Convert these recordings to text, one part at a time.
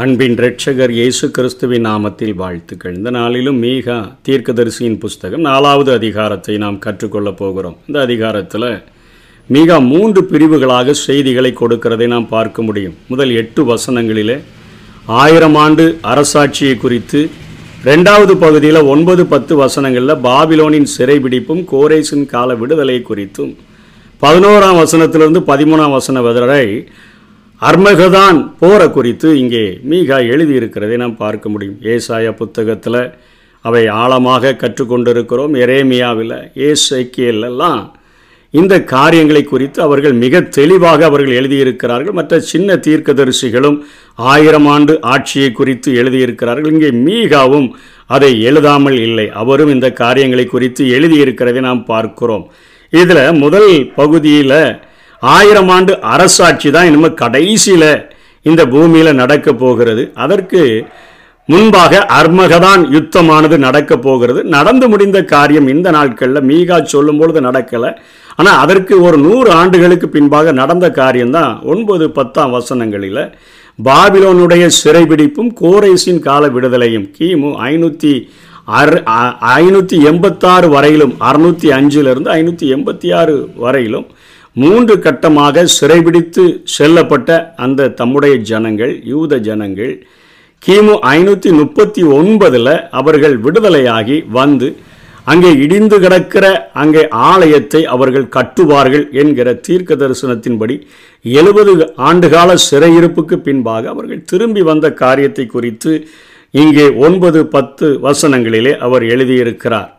அன்பின் ரட்சகர் இயேசு கிறிஸ்துவின் நாமத்தில் வாழ்த்துக்கள். இந்த நாளிலும் மீகா தீர்க்கதரிசியின் புஸ்தகம் நாலாவது அதிகாரத்தை நாம் கற்றுக்கொள்ளப் போகிறோம். இந்த அதிகாரத்தில் மீகா மூன்று பிரிவுகளாக செய்திகளை கொடுக்கிறதை நாம் பார்க்க முடியும். முதல் எட்டு வசனங்களிலே ஆயிரம் ஆண்டு அரசாட்சியை குறித்து ரெண்டாவது பகுதியில் ஒன்பது பத்து வசனங்களில் பாபிலோனின் சிறைபிடிப்பும் கோரேசின் கால விடுதலை குறித்தும் பதினோராம் வசனத்திலிருந்து பதிமூணாம் வசனம் வரை அர்மகதான் போரை குறித்து இங்கே மீகா எழுதியிருக்கிறதை நாம் பார்க்க முடியும். ஏசாயா புத்தகத்தில் அவை ஆழமாக கற்றுக்கொண்டிருக்கிறோம். எரேமியாவில் ஏசைக்கியல்லாம் இந்த காரியங்களை குறித்து அவர்கள் மிக தெளிவாக அவர்கள் எழுதியிருக்கிறார்கள். மற்ற சின்ன தீர்க்கதரிசிகளும் ஆயிரம் ஆண்டு ஆட்சியை குறித்து எழுதியிருக்கிறார்கள். இங்கே மீகாவும் அதை எழுதாமல் இல்லை. அவரும் இந்த காரியங்களை குறித்து எழுதியிருக்கிறதை நாம் பார்க்கிறோம். இதில் முதல் பகுதியில் ஆயிரம் ஆண்டு அரசாட்சி தான் இனிமேல் கடைசியில் இந்த பூமியில் நடக்க போகிறது. அதற்கு முன்பாக அர்மகதான் யுத்தமானது நடக்க போகிறது. நடந்து முடிந்த காரியம் இந்த நாட்களில் மீகா சொல்லும் பொழுது நடக்கலை. ஆனால் அதற்கு ஒரு நூறு ஆண்டுகளுக்கு பின்பாக நடந்த காரியம்தான் ஒன்பது பத்தாம் வசனங்களில் பாபிலோனுடைய சிறைபிடிப்பும் கோரேசின் கால விடுதலையும். கிமு ஐநூற்றி அர் ஐநூற்றி எண்பத்தாறு வரையிலும் அறுநூற்றி அஞ்சிலிருந்து ஐநூற்றி எண்பத்தி ஆறு வரையிலும் மூன்று கட்டமாக சிறைபிடித்து செல்லப்பட்ட அந்த தம்முடைய ஜனங்கள் யூத ஜனங்கள் கிமு ஐநூற்றி முப்பத்தி ஒன்பதில் அவர்கள் விடுதலையாகி வந்து அங்கே இடிந்து கிடக்கிற அங்கே ஆலயத்தை அவர்கள் கட்டுவார்கள் என்கிற தீர்க்க தரிசனத்தின்படி எழுபது ஆண்டுகால சிறையிருப்புக்கு பின்பாக அவர்கள் திரும்பி வந்த காரியத்தை குறித்து இங்கே ஒன்பது பத்து வசனங்களிலே அவர் எழுதியிருக்கிறார்.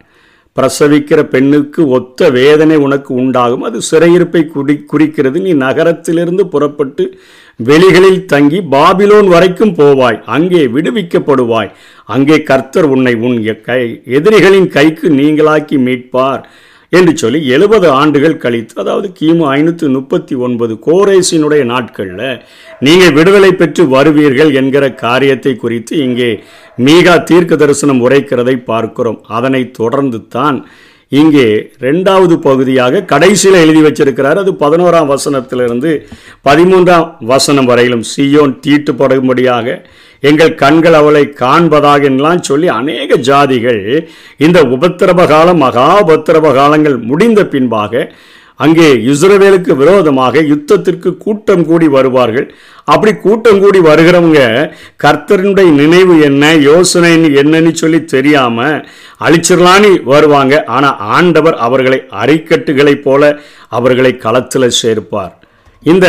பிரசவிக்கிற பெண்ணுக்கு ஒத்த வேதனை உனக்கு உண்டாகும். அது சிறையிருப்பை குறி குறிக்கிறது. நீ நகரத்திலிருந்து புறப்பட்டு வெளிகளில் தங்கி பாபிலோன் வரைக்கும் போவாய். அங்கே விடுவிக்கப்படுவாய். அங்கே கர்த்தர் உன்னை உன் கை எதிரிகளின் கைக்கு நீங்களாக்கி மீட்பார். என்று சொல்லி எழுபது ஆண்டுகள் கழித்து அதாவது கிமு ஐநூற்றி முப்பத்தி ஒன்பது கோரேசினுடைய நாட்களில் நீங்கள் விடுதலை பெற்று வருவீர்கள் என்கிற காரியத்தை குறித்து இங்கே மீகா தீர்க்க தரிசனம் உரைக்கிறதை பார்க்கிறோம். அதனை தொடர்ந்து தான் இங்கே ரெண்டாவது பகுதியாக கடைசியில் எழுதி வச்சிருக்கிறார். அது பதினோராம் வசனத்திலிருந்து பதிமூன்றாம் வசனம் வரையிலும். சியோன் தீட்டுப்படும்படியாக எங்கள் கண்கள் அவளை காண்பதாகலாம் சொல்லி அநேக ஜாதிகள் இந்த உபத்திரப காலம் மகா காலங்கள் முடிந்த பின்பாக அங்கே இஸ்ரவேலுக்கு விரோதமாக யுத்தத்திற்கு கூட்டம் கூடி வருவார்கள். அப்படி கூட்டம் கூடி வருகிறவங்க கர்த்தருடைய நினைவு என்ன யோசனை என்னன்னு சொல்லி தெரியாம அழிச்சிடலான்னு வருவாங்க. ஆனால் ஆண்டவர் அவர்களை அரிக்கட்டுகளைப் போல அவர்களை களத்தில் சேர்ப்பார். இந்த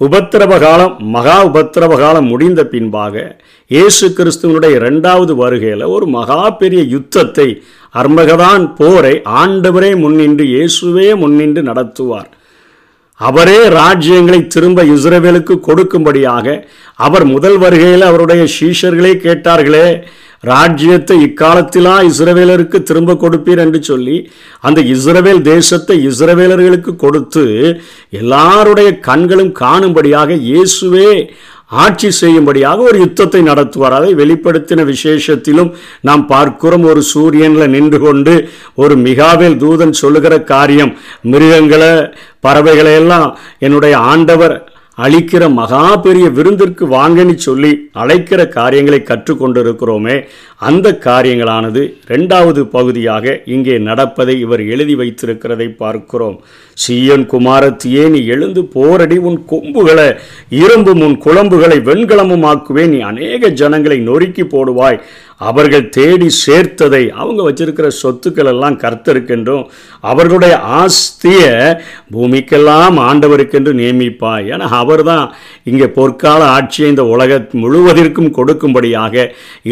உபத்திரவ காலம் மகா உபத்திரவ காலம் முடிந்த பின்பாக இயேசு கிறிஸ்துவனுடைய இரண்டாவது வருகையில் ஒரு மகா பெரிய யுத்தத்தை அர்மகதான் போரை ஆண்டவரே முன்னின்று இயேசுவே முன்னின்று நடத்துவார். அவரே ராஜ்யங்களை திரும்ப இஸ்ரேவேலுக்கு கொடுக்கும்படியாக அவர் முதல் வருகையில் அவருடைய சீஷர்களே கேட்டார்களே ராஜ்யத்தை இக்காலத்திலா இஸ்ரவேலருக்கு திரும்ப கொடுப்பீர் என்று சொல்லி அந்த இஸ்ரவேல் தேசத்தை இஸ்ரவேலர்களுக்கு கொடுத்து எல்லாருடைய கண்களும் காணும்படியாக இயேசுவே ஆட்சி செய்யும்படியாக ஒரு யுத்தத்தை நடத்துவார். அதை வெளிப்படுத்தின விசேஷத்திலும் நாம் பார்க்கிறோம் ஒரு சூரியனில் நின்று கொண்டு ஒரு மிகாவேல் தூதன் சொல்லுகிற காரியம் மிருகங்களை பறவைகளை எல்லாம் என்னுடைய ஆண்டவர் அளிக்கிற மகா பெரிய விருந்திற்கு வாங்கன்னு சொல்லி அழைக்கிற காரியங்களை கற்றுக்கொண்டிருக்கிறோமே அந்த காரியங்களானது ரெண்டாவது பகுதியாக இங்கே நடப்பதை இவர் எழுதி வைத்திருக்கிறதை பார்க்கிறோம். சீயன் குமாரத்தியே நீ எழுந்து போரடி உன் கொம்புகளை இரும்பும் உன் குழம்புகளை வெண்கலமும் நீ அநேக ஜனங்களை நொறுக்கி போடுவாய். அவர்கள் தேடி சேர்த்ததை அவங்க வச்சிருக்கிற சொத்துக்கள் எல்லாம் கர்த்தருக்கென்றும் அவர்களுடைய ஆஸ்தியை பூமிக்கெல்லாம் ஆண்டவருக்கென்று நியமிப்பாய். ஏன்னா அவர் தான் இங்கே பொற்கால ஆட்சியை இந்த உலக முழுவதற்கும் கொடுக்கும்படியாக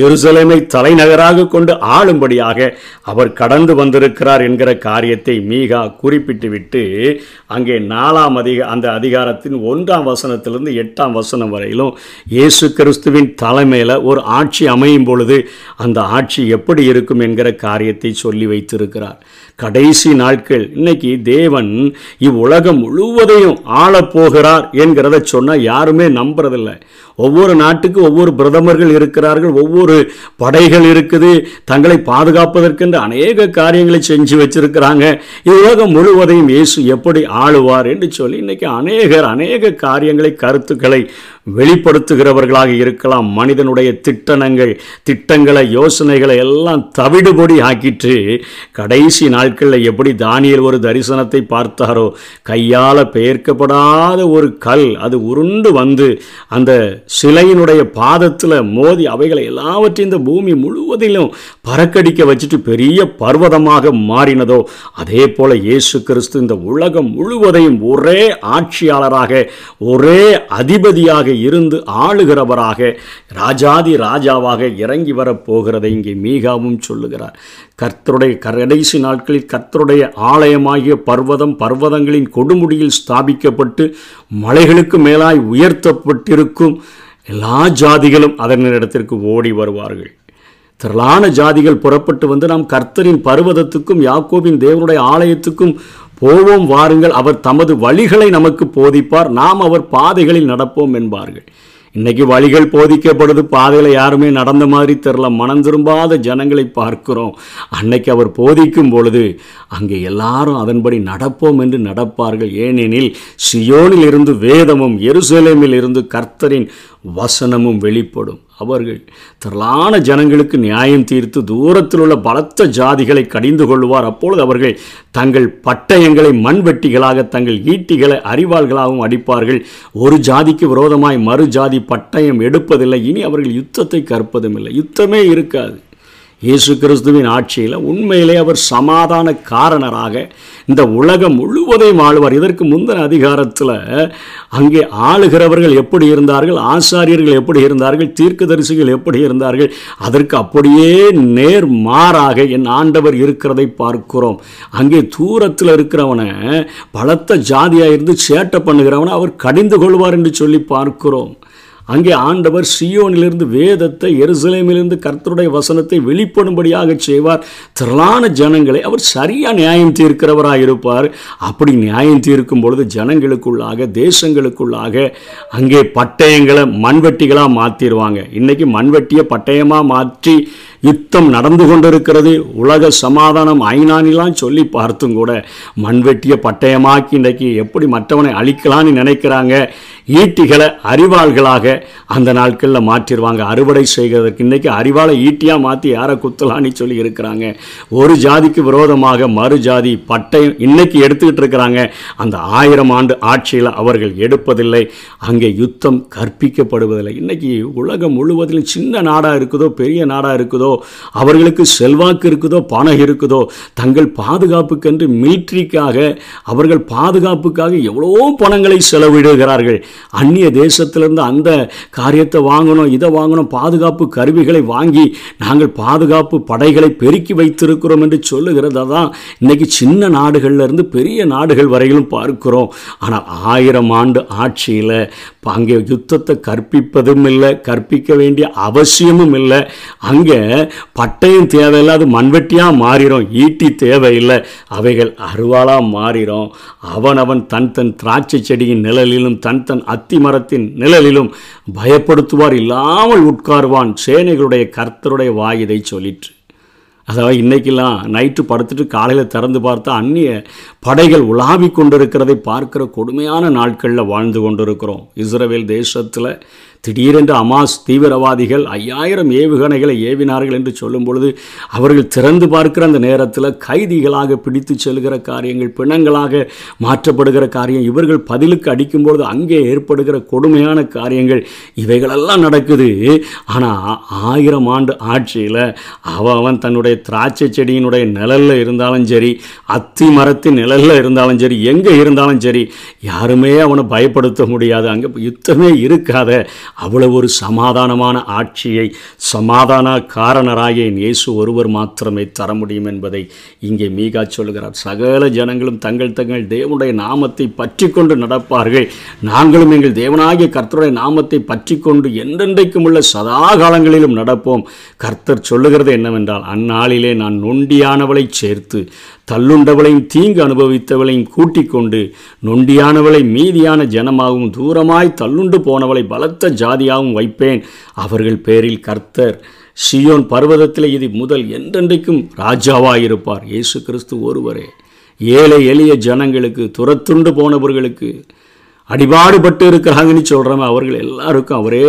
எருசலேமை தலைநகராக கொண்டு ஆளும்படியாக அவர் கடந்து வந்திருக்கிறார் என்கிற காரியத்தை மீகா குறிப்பிட்டுவிட்டு அங்கே நாலாம் அதிக அந்த அதிகாரத்தின் ஒன்றாம் வசனத்திலிருந்து எட்டாம் வசனம் வரையிலும் இயேசு கிறிஸ்துவின் தலைமையில் ஒரு ஆட்சி அமையும் பொழுது அந்த ஆட்சி எப்படி இருக்கும் என்கிற காரியத்தை சொல்லி வைத்திருக்கிறார். கடைசி நாட்கள் இன்னைக்கு தேவன் இவ்வுலகம் முழுவதையும் ஆளப்போகிறார் என்கிறத சொன்னால் யாருமே நம்புறதில்லை. ஒவ்வொரு நாட்டுக்கு ஒவ்வொரு பிரதமர்கள் இருக்கிறார்கள் ஒவ்வொரு படைகள் இருக்குது தங்களை பாதுகாப்பதற்கென்று அநேக காரியங்களை செஞ்சு வச்சிருக்கிறாங்க. உலகம் முழுவதையும் இயேசு எப்படி ஆளுவார் என்று சொல்லி இன்னைக்கு அநேகர் அநேக காரியங்களை கருத்துக்களை வெளிப்படுத்துகிறவர்களாக இருக்கலாம். மனிதனுடைய திட்டணங்கள் திட்டங்களை யோசனைகளை எல்லாம் தவிடுபொடி ஆக்கிட்டு கடைசி நாட்களில் எப்படி தானியல் ஒரு தரிசனத்தை பார்த்தாரோ கையால் பெயர்க்கப்படாத ஒரு கல் அது உருண்டு வந்து அந்த சிலையினுடைய பாதத்தில் மோதி அவைகளை எல்லாவற்றையும் இந்த பூமி முழுவதிலும் பறக்கடிக்க வச்சுட்டு பெரிய பர்வதமாக மாறினதோ அதே போல இயேசு கிறிஸ்து இந்த உலகம் முழுவதையும் ஒரே ஆட்சியாளராக ஒரே அதிபதியாக இருந்து ஆளுகிறவராக ராஜாதி ராஜாவாக இறங்கி வரப்போகிறதை இங்கே மீகாவும் சொல்லுகிறார். கர்த்தருடைய கடைசி நாட்களில் கர்த்தருடைய ஆலயமாகிய பர்வதம் பர்வதங்களின் கொடுமுடியில் ஸ்தாபிக்கப்பட்டு மலைகளுக்கு மேலாய் உயர்த்தப்பட்டிருக்கும் எல்லா ஜாதிகளும் அதனிடத்திற்கு ஓடி வருவார்கள். திரளான ஜாதிகள் புறப்பட்டு வந்து நாம் கர்த்தரின் பர்வதத்துக்கும் யாக்கோபின் தேவனுடைய ஆலயத்துக்கும் போவோம் வாருங்கள் அவர் தமது வழிகளை நமக்கு போதிப்பார் நாம் அவர் பாதைகளில் நடப்போம் என்பார்கள். இன்னைக்கு வழிகள் போதிக்கப்படுது பாதையில் யாருமே நடந்த மாதிரி தெரில மனம் திரும்பாத ஜனங்களை பார்க்கிறோம். அன்னைக்கு அவர் போதிக்கும் பொழுது அங்கே எல்லாரும் அதன்படி நடப்போம் என்று நடப்பார்கள். ஏனெனில் சியோனில் இருந்து வேதமும் எருசலேமில் இருந்து கர்த்தரின் வசனமும் வெளிப்படும். அவர்கள் திரளான ஜனங்களுக்கு நியாயம் தீர்த்து தூரத்தில் உள்ள பலத்த ஜாதிகளை கடிந்து கொள்வார் அப்பொழுது அவர்கள் தங்கள் பட்டயங்களை மண்வெட்டிகளாக தங்கள் ஈட்டிகளை அறிவாள்களாகவும் அடிப்பார்கள். ஒரு ஜாதிக்கு விரோதமாய் மறு ஜாதி பட்டயம் எடுப்பதில்லை. இனி அவர்கள் யுத்தத்தை கற்பதும் இல்லை யுத்தமே இருக்காது. இயேசு கிறிஸ்துவின் ஆட்சியில் உண்மையிலே அவர் சமாதான காரணராக இந்த உலகம் முழுவதையும் ஆளுவார். இதற்கு முந்தின அதிகாரத்தில் அங்கே ஆளுகிறவர்கள் எப்படி இருந்தார்கள்? ஆசாரியர்கள் எப்படி இருந்தார்கள்? தீர்க்கதரிசிகள் எப்படி இருந்தார்கள்? அதற்கு அப்படியே நேர் மாறாக என் ஆண்டவர் இருக்கிறதை பார்க்கிறோம். அங்கே தூரத்தில் இருக்கிறவனை பலத்த ஜாதியாக இருந்து சேட்டை பண்ணுகிறவனை அவர் கடிந்து கொள்வார் என்று சொல்லி பார்க்கிறோம். அங்கே ஆண்டவர் சியோனிலிருந்து வேதத்தை எருசலேமிலிருந்து கர்த்தருடைய வசனத்தை வெளிப்படும்படியாக செய்வார். திரளான ஜனங்களை அவர் சரியாக நியாயம் தீர்க்கிறவராக இருப்பார் அப்படி நியாயம் தீர்க்கும் பொழுது ஜனங்களுக்குள்ளாக தேசங்களுக்குள்ளாக அங்கே பட்டயங்களை மண்வெட்டிகளாக மாற்றிடுவாங்க இன்றைக்கி மண்வெட்டியை பட்டயமாக மாற்றி யுத்தம் நடந்து கொண்டிருக்கிறது. உலக சமாதானம் ஐநானிலாம் சொல்லி பார்த்தும் கூட மண்வெட்டிய பட்டயமாக்கி இன்றைக்கு எப்படி மற்றவனை அழிக்கலான்னு நினைக்கிறாங்க. ஈட்டிகளை அறிவாள்களாக அந்த நாட்களில் மாற்றிடுவாங்க. அறுவடை செய்கிறதுக்கு இன்றைக்கி அறிவாளை ஈட்டியாக மாற்றி யாரை குத்தலான்னு சொல்லி இருக்கிறாங்க. ஒரு ஜாதிக்கு விரோதமாக மறு ஜாதி பட்டயம் இன்னைக்கு எடுத்துக்கிட்டு இருக்கிறாங்க. அந்த ஆயிரம் ஆண்டு ஆட்சியில் அவர்கள் எடுப்பதில்லை. அங்கே யுத்தம் கற்பிக்கப்படுவதில்லை. இன்றைக்கி உலகம் முழுவதிலும் சின்ன நாடாக இருக்குதோ பெரிய நாடாக இருக்குதோ அவர்களுக்கு செல்வாக்கு இருக்குதோ? பணம் இருக்குதோ? தங்கள் பாதுகாப்புக்கென்று மிலிட்ரிக்காக அவர்கள் பாதுகாப்புக்காக எவ்வளோ பணங்களை செலவிடுகிறார்கள். அந்நிய தேசத்திலிருந்து அந்த காரியத்தை வாங்கணும் இதை வாங்கணும் பாதுகாப்பு கருவிகளை வாங்கி நாங்கள் பாதுகாப்பு படைகளை பெருக்கி வைத்திருக்கிறோம் என்று சொல்லுகிறத தான் இன்னைக்கு சின்ன நாடுகள்லேருந்து பெரிய நாடுகள் வரையிலும் பார்க்கிறோம். ஆனால் ஆயிரம் ஆண்டு ஆட்சியில் அங்கே யுத்தத்தை கற்பிப்பதும் இல்லை கற்பிக்க வேண்டிய அவசியமும் இல்லை. அங்கே பட்டயம் தேவையில்லை அது மண்வெட்டியாக மாறிடும் ஈட்டி தேவையில்லை அவைகள் அருவாளாக மாறிடும் அவன் அவன் தன் தன் திராட்சை செடியின் நிழலிலும் தன் தன் அத்தி மரத்தின் நிழலிலும் பயப்படுத்துவார் இல்லாமல் உட்கார்வான். சேனைகளுடைய கர்த்தருடைய வாயுதை இதை சொல்லிற்று. அதாவது இன்றைக்கெல்லாம் நைட்டு படுத்துட்டு காலையில் திறந்து பார்த்தா அந்நிய படைகள் உலாவி கொண்டிருக்கிறதை பார்க்கிற கொடுமையான நாட்களில் வாழ்ந்து கொண்டிருக்கிறோம். இஸ்ரேல் தேசத்தில் திடீரென்று அமாஸ் தீவிரவாதிகள் ஐயாயிரம் ஏவுகணைகளை ஏவினார்கள் என்று சொல்லும் பொழுது அவர்கள் திறந்து பார்க்கிற அந்த நேரத்தில் கைதிகளாக பிடித்து செல்கிற காரியங்கள் பிணங்களாக மாற்றப்படுகிற காரியம் இவர்கள் பதிலுக்கு அடிக்கும்பொழுது அங்கே ஏற்படுகிற கொடுமையான காரியங்கள் இவைகளெல்லாம் நடக்குது. ஆனால் ஆயிரம் ஆண்டு ஆட்சியில் அவன் அவன் தன்னுடைய திராட்சை செடியினுடைய நிழலில் இருந்தாலும் சரி அத்தி மரத்தின் நிழலில் இருந்தாலும் சரி எங்கே இருந்தாலும் சரி யாருமே அவனை பயப்படுத்த முடியாது. அங்கே யுத்தமே இருக்காத. அவ்வளவு ஒரு சமாதானமான ஆட்சியை சமாதான காரணராகிய இயேசு ஒருவர் மாத்திரமே தர முடியும் என்பதை இங்கே மீகா சொல்கிறார். சகல ஜனங்களும் தங்கள் தங்கள் தேவனுடைய நாமத்தை பற்றி கொண்டு நடப்பார்கள். நாங்களும் எங்கள் தேவனாகிய கர்த்தருடைய நாமத்தை பற்றி கொண்டு என்றென்றைக்கும் உள்ள சதா காலங்களிலும் நடப்போம். கர்த்தர் சொல்லுகிறது என்னவென்றால் அந்நாளிலே நான் நொண்டியானவளை சேர்த்து தள்ளுண்டவளையும் தீங்கு அனுபவித்தவளையும் கூட்டிக் கொண்டு நொண்டியானவளை மீதியான ஜனமாகவும் தூரமாய் தள்ளுண்டு போனவளை பலத்த ஜாதியாகவும் வைப்பேன். அவர்கள் பேரில் கர்த்தர் சியோன் பர்வதத்தில் இது முதல் என்றென்றைக்கும் ராஜாவாயிருப்பார். இயேசு கிறிஸ்து ஒருவரே. ஏழை எளிய ஜனங்களுக்கு துரத்துண்டு போனவர்களுக்கு அடிபாடுபட்டு இருக்கிறாங்கன்னு சொல்கிறோமே அவர்கள் எல்லாருக்கும் அவரே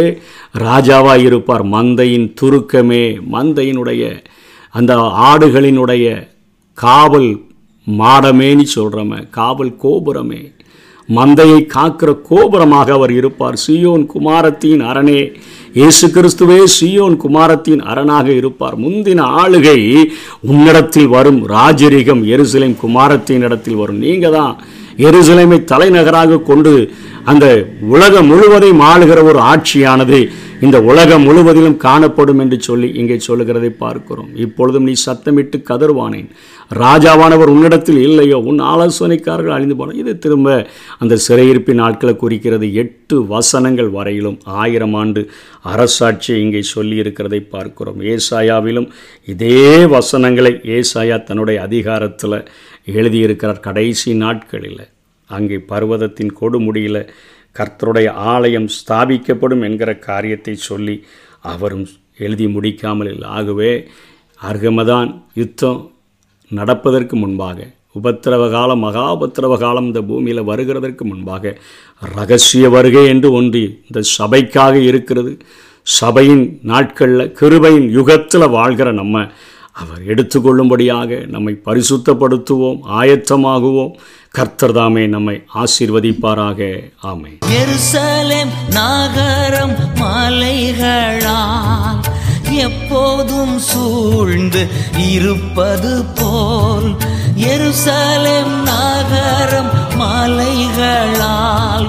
ராஜாவாக இருப்பார் மந்தையின் துருக்கமே மந்தையினுடைய அந்த ஆடுகளினுடைய காவல் மாடமேன்னு சொல்கிறோமே காவல் கோபுரமே. மந்தையை காக்கிற கோபுரமாக அவர் இருப்பார். சீயோன் குமாரத்தின் அரணே இயேசு கிறிஸ்துவே சீயோன் குமாரத்தின் அரணாக இருப்பார். முந்தின ஆளுகை உன்னிடத்தில் வரும். ராஜரிகம் எருசலேம் குமாரத்தின் இடத்தில் வரும். நீங்கள் தான் எருசலேமை தலைநகராக கொண்டு அந்த உலகம் முழுவதையும் ஆளுகிற ஒரு ஆட்சியானது இந்த உலகம் முழுவதிலும் காணப்படும் என்று சொல்லி இங்கே சொல்லுகிறதை பார்க்கிறோம். இப்பொழுதும் நீ சத்தமிட்டு கதறுவானேன். ராஜாவானவர் உன்னிடத்தில் இல்லையோ? உன் ஆலோசனைக்காரர்கள் அழிந்து போன. இது திரும்ப அந்த சிறையிருப்பின் நாட்களை குறிக்கிறது எட்டு வசனங்கள் வரையிலும் ஆயிரம் ஆண்டு அரசாட்சியை இங்கே சொல்லி இருக்கிறதை பார்க்கிறோம். ஏசாயாவிலும் இதே வசனங்களை ஏசாயா தன்னுடைய அதிகாரத்தில் எழுதியிருக்கிறார் கடைசி நாட்களில். அங்கே பர்வதத்தின் கொடுமுடியில் கர்த்தருடைய ஆலயம் ஸ்தாபிக்கப்படும் என்கிற காரியத்தை சொல்லி அவரும் எழுதி முடிக்காமல் இல்லை. ஆகவே அர்கமதான் யுத்தம் நடப்பதற்கு முன்பாக உபத்திரவ காலம் மகா உபத்திரவ காலம் இந்த பூமியில் வருகிறதற்கு முன்பாக ரகசிய வருகை என்று ஒன்று இந்த சபைக்காக இருக்கிறது. சபையின் நாட்களில் கிருபையின் யுகத்தில் வாழ்கிற நம்ம அவர் எடுத்துக்கொள்ளும்படியாக நம்மை பரிசுத்தப்படுத்துவோம் ஆயத்தமாகுவோம். கர்த்தர் தாமே நம்மை ஆசீர்வதிப்பாராக. ஆமை எருசலேம் நகரம் மலைகளால் எப்போதும் சூழ்ந்து இருப்பது போல் எருசலேம் நகரம் மலைகளால்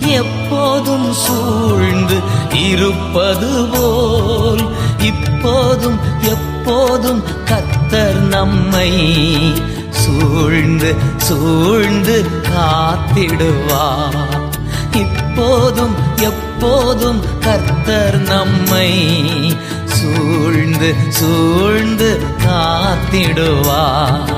எப்போதும் சூழ்ந்து இருப்பது போல் இப்போதும் எப்போதும் கத்தர் நம்மை சூழ்ந்து சூழ்ந்து காத்திடுவார். இப்போதும் எப்போதும் கர்த்தர் நம்மை சூழ்ந்து சூழ்ந்து காத்திடுவார்.